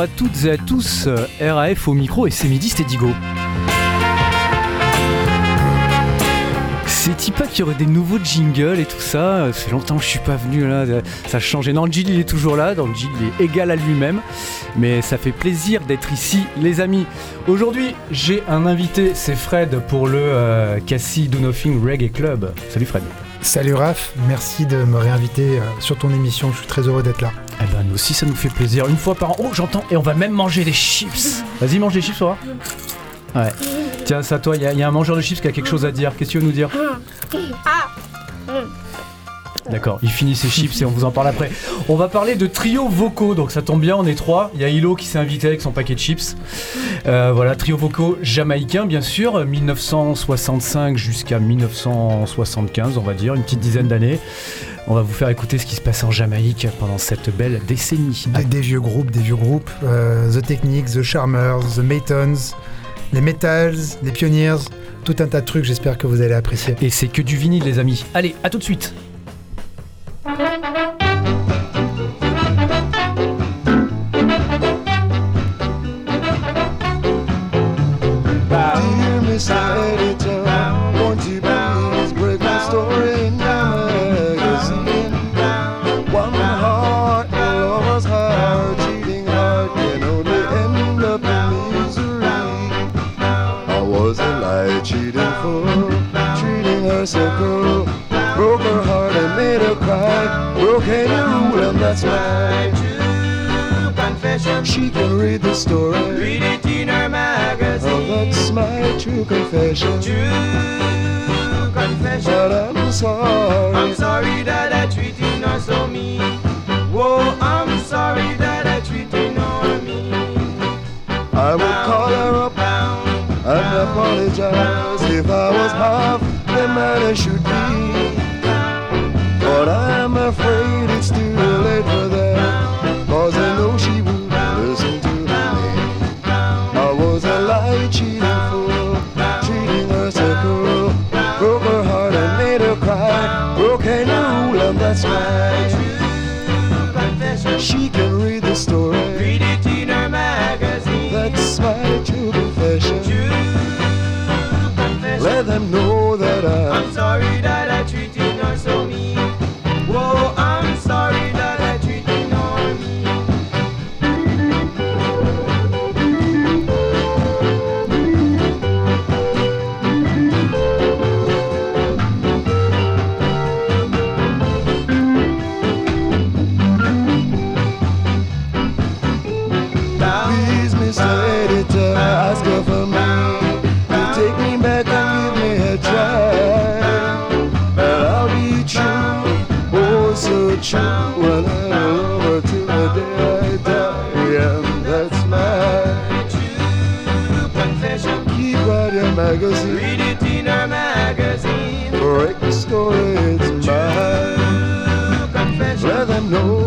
à toutes et à tous, RAF au micro et c'est midi, c'était Digo. C'est pas qu'il y aurait des nouveaux jingles et tout ça. Ça fait longtemps que je suis pas venu là. Ça a changé. Non, Jill il est toujours là. Donc Jill il est égal à lui-même. Mais ça fait plaisir d'être ici, les amis. Aujourd'hui, j'ai un invité. C'est Fred pour le euh, Cassie Do Nothing Reggae Club. Salut Fred. Salut Raph. Merci de me réinviter euh, sur ton émission. Je suis très heureux d'être là. Eh ben nous aussi ça nous fait plaisir. Une fois par an. Oh j'entends. Et on va même manger des chips. Vas-y mange des chips, toi. Ouais. Tiens, ça, toi, il y, a un mangeur de chips qui a quelque chose à dire. Qu'est-ce qu'il veut nous dire D'accord, il finit ses chips et on vous en parle après. On va parler de trio vocaux, donc ça tombe bien, on est trois. Il y a Hilo qui s'est invité avec son paquet de chips. Euh, voilà, trio vocaux jamaïcain, bien sûr, 1965 jusqu'à 1975, on va dire, une petite dizaine d'années. On va vous faire écouter ce qui se passe en Jamaïque pendant cette belle décennie. Des, vieux groupes, des vieux groupes. Euh, The Techniques, The Charmers, The Maytons les Metals, les Pioneers, tout un tas de trucs, j'espère que vous allez apprécier. Et c'est que du vinyle les amis. Allez, à tout de suite that's my true confession. She can read the story. Read it in her magazine. Oh, that's my true confession. True confession. But I'm sorry. I'm sorry that I treated her so mean. Whoa, I'm sorry that I treated her mean. I would call her up and apologize if I was half I should be. But I'm afraid it's too late for that Cause I know she won't listen to me. I was a lie cheating fool Treating her so cruel Broke her heart and made her cry. Broke a oh, rule and that's my know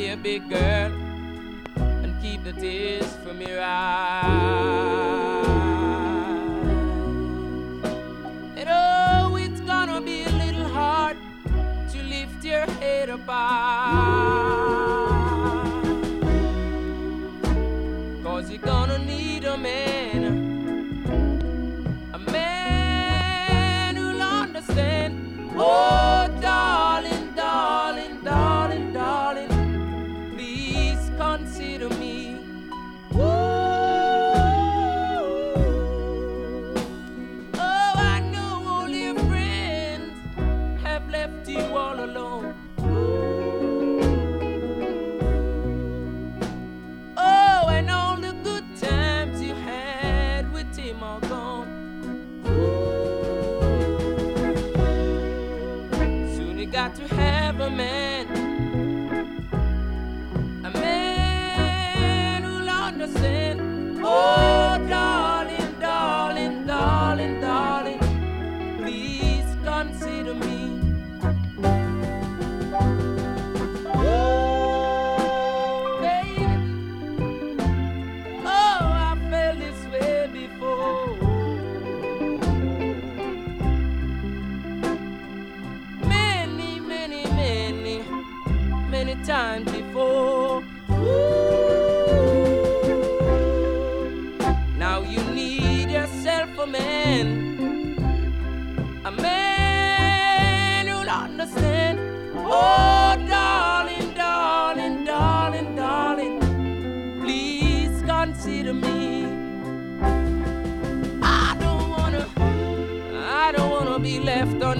be a big girl and keep the tears from your eyes. And oh, it's gonna be a little hard to lift your head up high. Cause you're gonna need a man. A man who'll understand. Oh,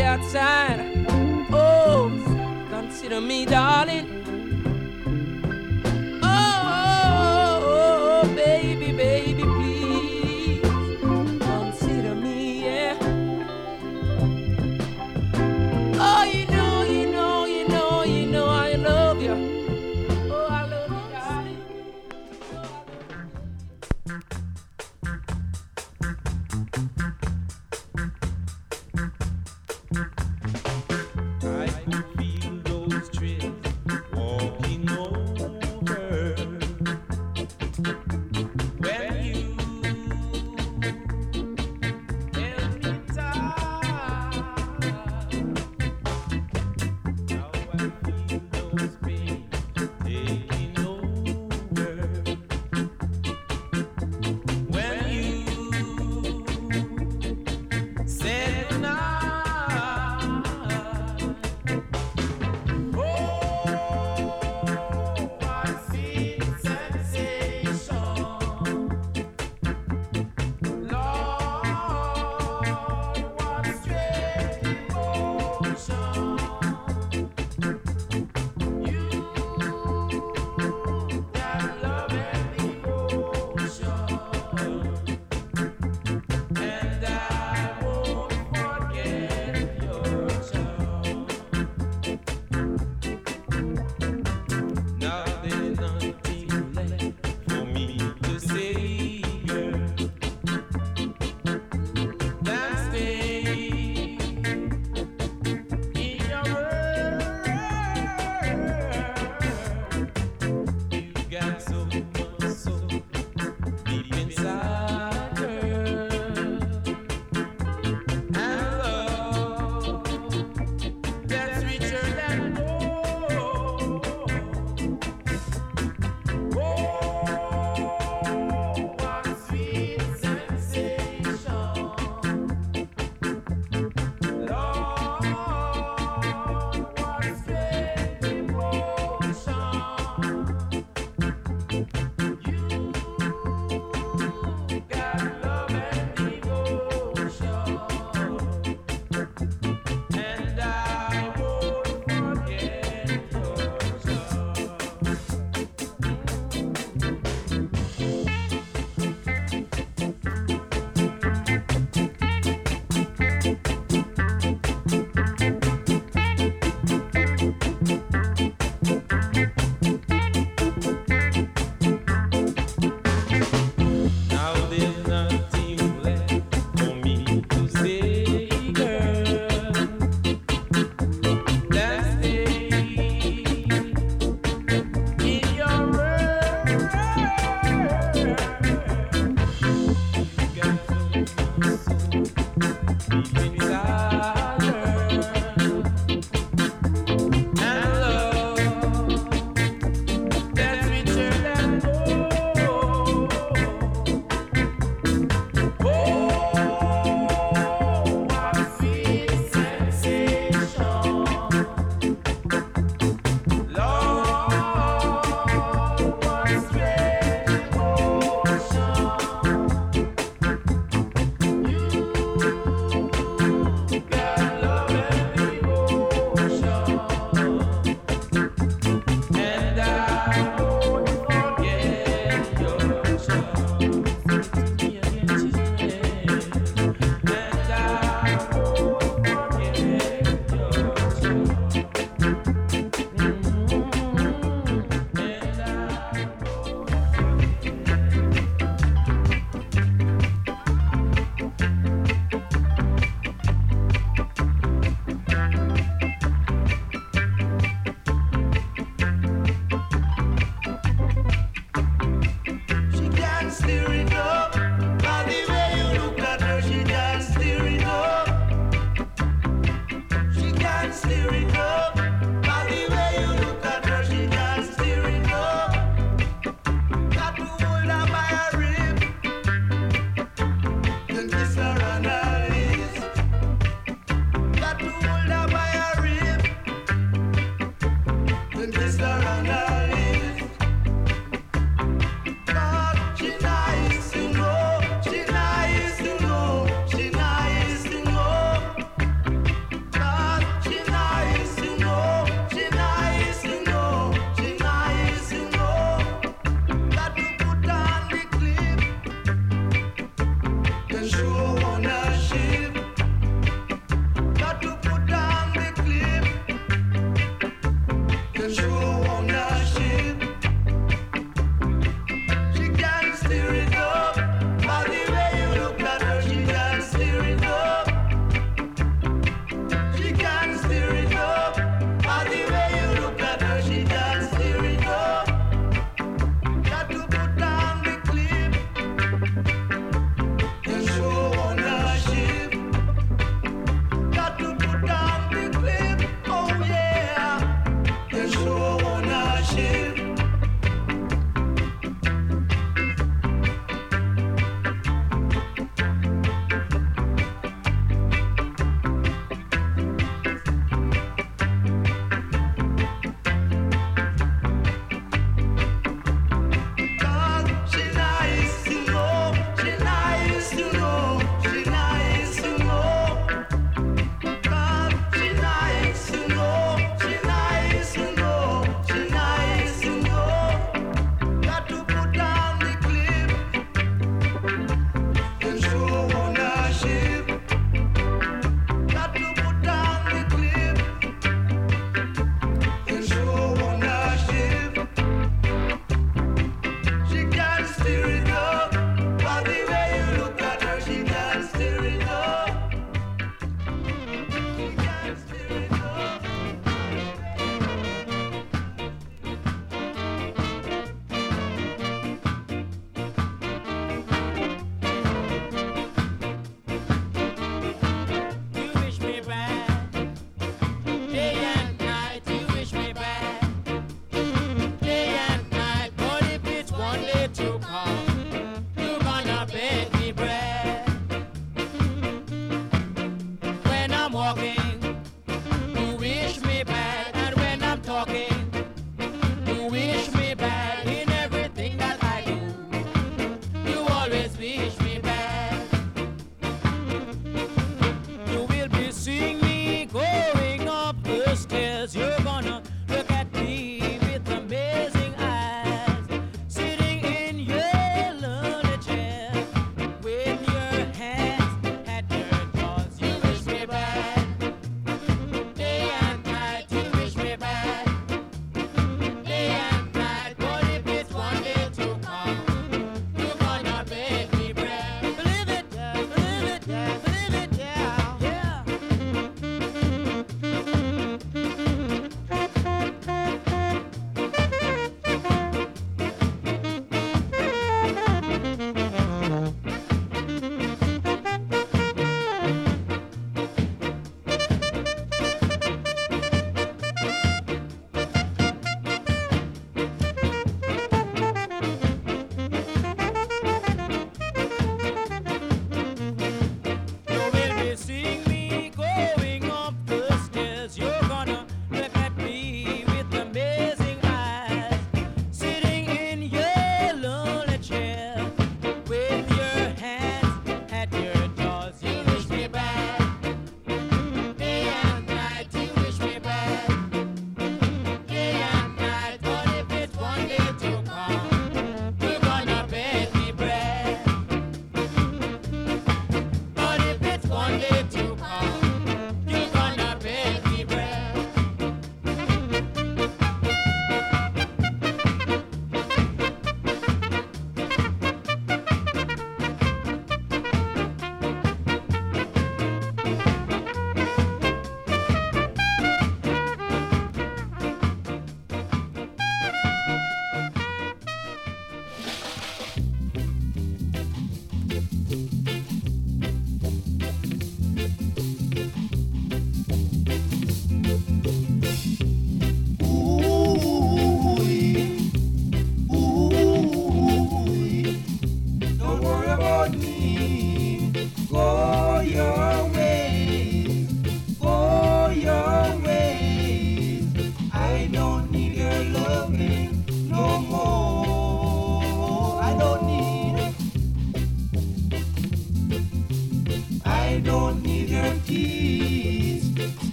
outside. Oh, consider me, darling.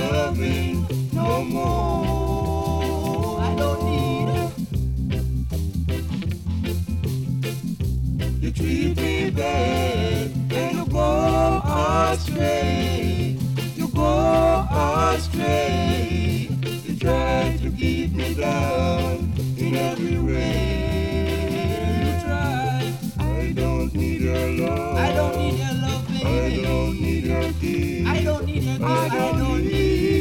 Your loving no more. I don't need You treat me bad and you go astray. You go astray. You try to keep me down in every way. You try. I don't need your love. I don't need your love, baby need a. I don't need a. I don't need.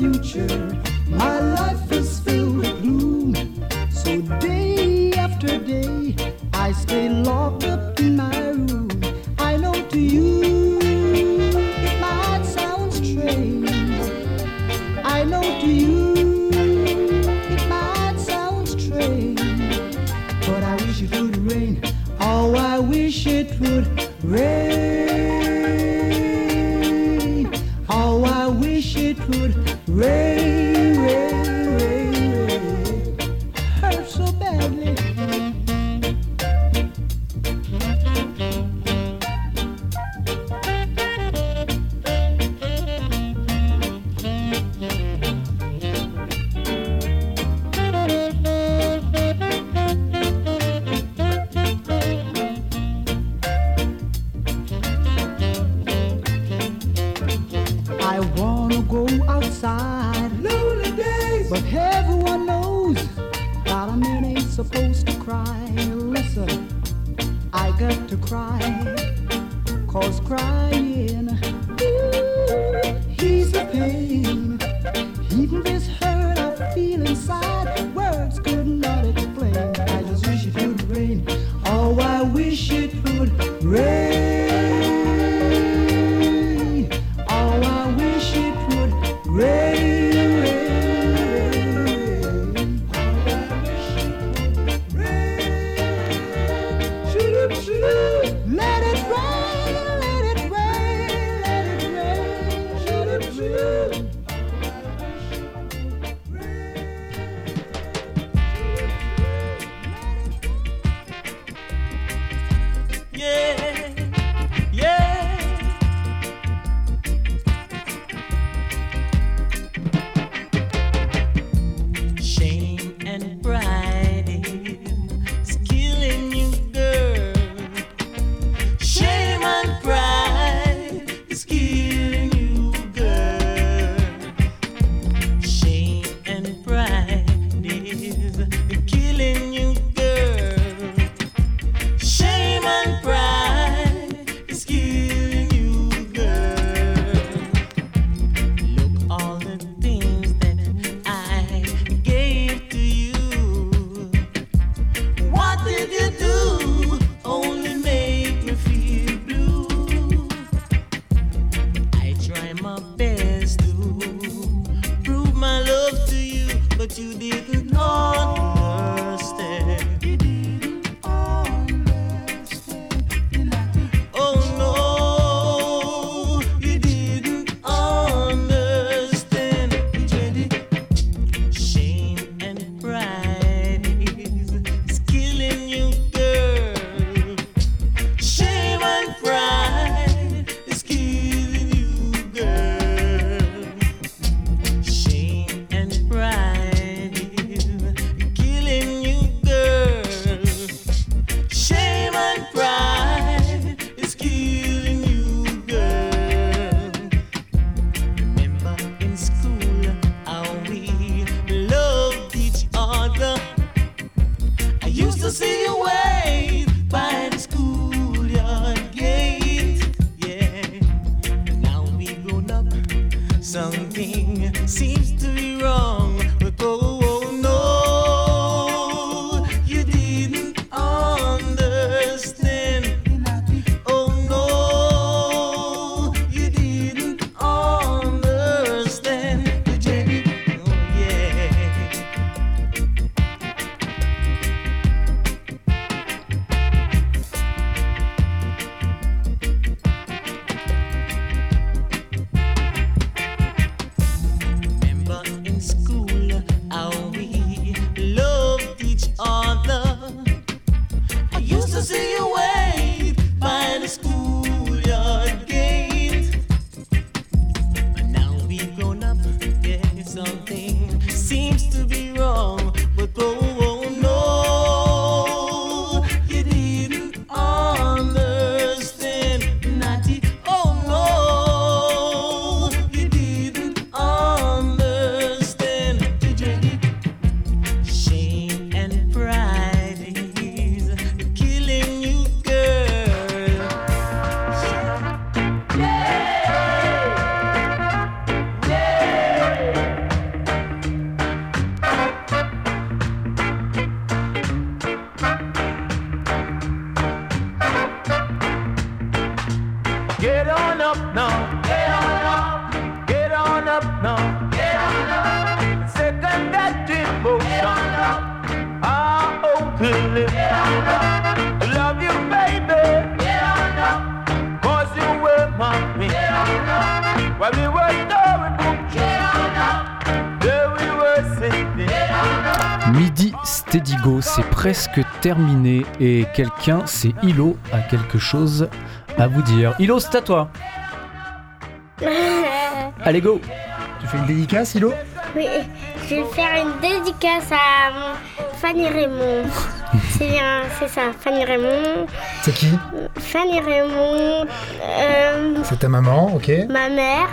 Future. My life see you way. Steady Go, c'est presque terminé et quelqu'un, c'est Hilo, a quelque chose à vous dire. Hilo, c'est à toi. Allez, go Tu fais une dédicace, Hilo? Oui, je vais faire une dédicace à Fanny Raymond. C'est bien, c'est ça, Fanny Raymond. C'est qui? Fanny Raymond, euh, C'est ta maman, ok ma mère.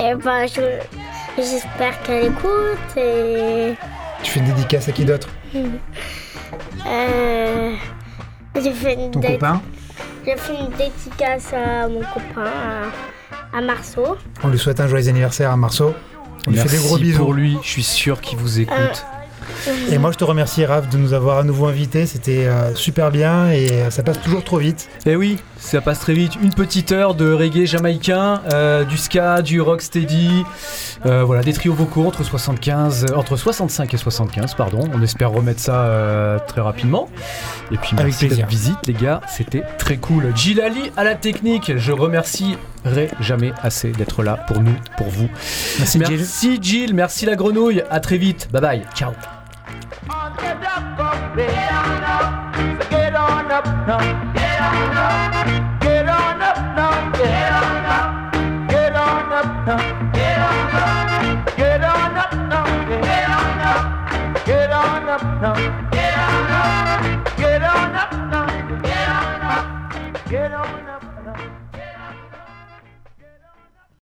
Et ben, je- j'espère qu'elle écoute. Et Tu fais une dédicace à qui d'autre? Euh, j'ai fait une Ton dé- copain J'ai fait une dédicace à mon copain, à, à Marceau. On lui souhaite un joyeux anniversaire à Marceau. On lui fait Merci des gros bisous. pour lui, je suis sûr qu'il vous écoute. Et moi, je te remercie, Raph, de nous avoir à nouveau invités. C'était euh, super bien et euh, ça passe toujours trop vite. Eh oui, ça passe très vite. Une petite heure de reggae jamaïcain, euh, du ska, du rock steady, euh, voilà, des trios vocaux entre 75, euh, entre 65 et 75, pardon. On espère remettre ça très rapidement. Et puis merci de visite, les gars, c'était très cool. Gilali à la technique, je remercierai jamais assez d'être là pour nous, pour vous. Merci. Merci Jill, merci la grenouille. À très vite. Bye bye. Ciao. On dock of. Get on up, so get on up now. Get on up, get on up now. Get on up, get on up now. Get on up, get on up now. Get on up, get on up now.